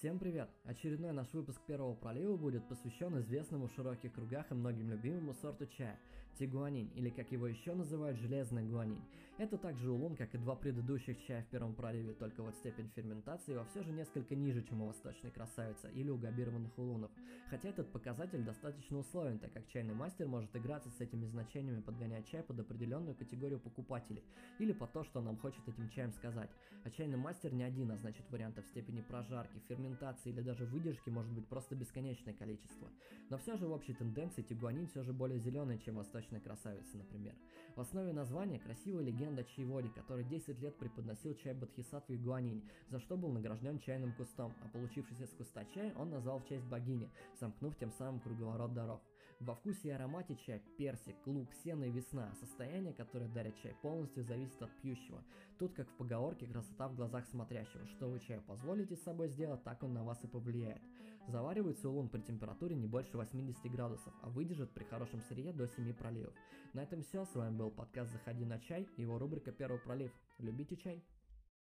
Всем привет! Очередной наш выпуск Первого пролива будет посвящен известному в широких кругах и многим любимому сорту чая – тигуанин, или как его еще называют, железный гуанин. Это также улун, как и два предыдущих чая в Первом проливе, только вот степень ферментации его все же несколько ниже, чем у восточной красавицы или у габированных улунов. Хотя этот показатель достаточно условен, так как чайный мастер может играться с этими значениями, подгоняя чай под определенную категорию покупателей, или по то, что нам хочет этим чаем сказать. А чайный мастер не один, а значит вариантов степени прожарки, ферментации, ферментации или даже выдержки может быть просто бесконечное количество. Но все же в общей тенденции тигуанин все же более зеленый, чем восточная красавица, например. В основе названия красивая легенда о чаеводе, который 10 лет преподносил чай Бодхисаттве Гуанинь, за что был награжден чайным кустом, а получившийся из куста чай он назвал в честь богини, сомкнув тем самым круговорот даров. Во вкусе и аромате чай персик, лук, сено и весна, состояние, которое дарит чай, полностью зависит от пьющего. Тут, как в поговорке, красота в глазах смотрящего, что вы чаю позволите с собой сделать, так он на вас и повлияет. Заваривается улун при температуре не больше 80 градусов, а выдержит при хорошем сырье до 7 проливов. На этом все, с вами был подкаст «Заходи на чай» его рубрика «Первый пролив». Любите чай?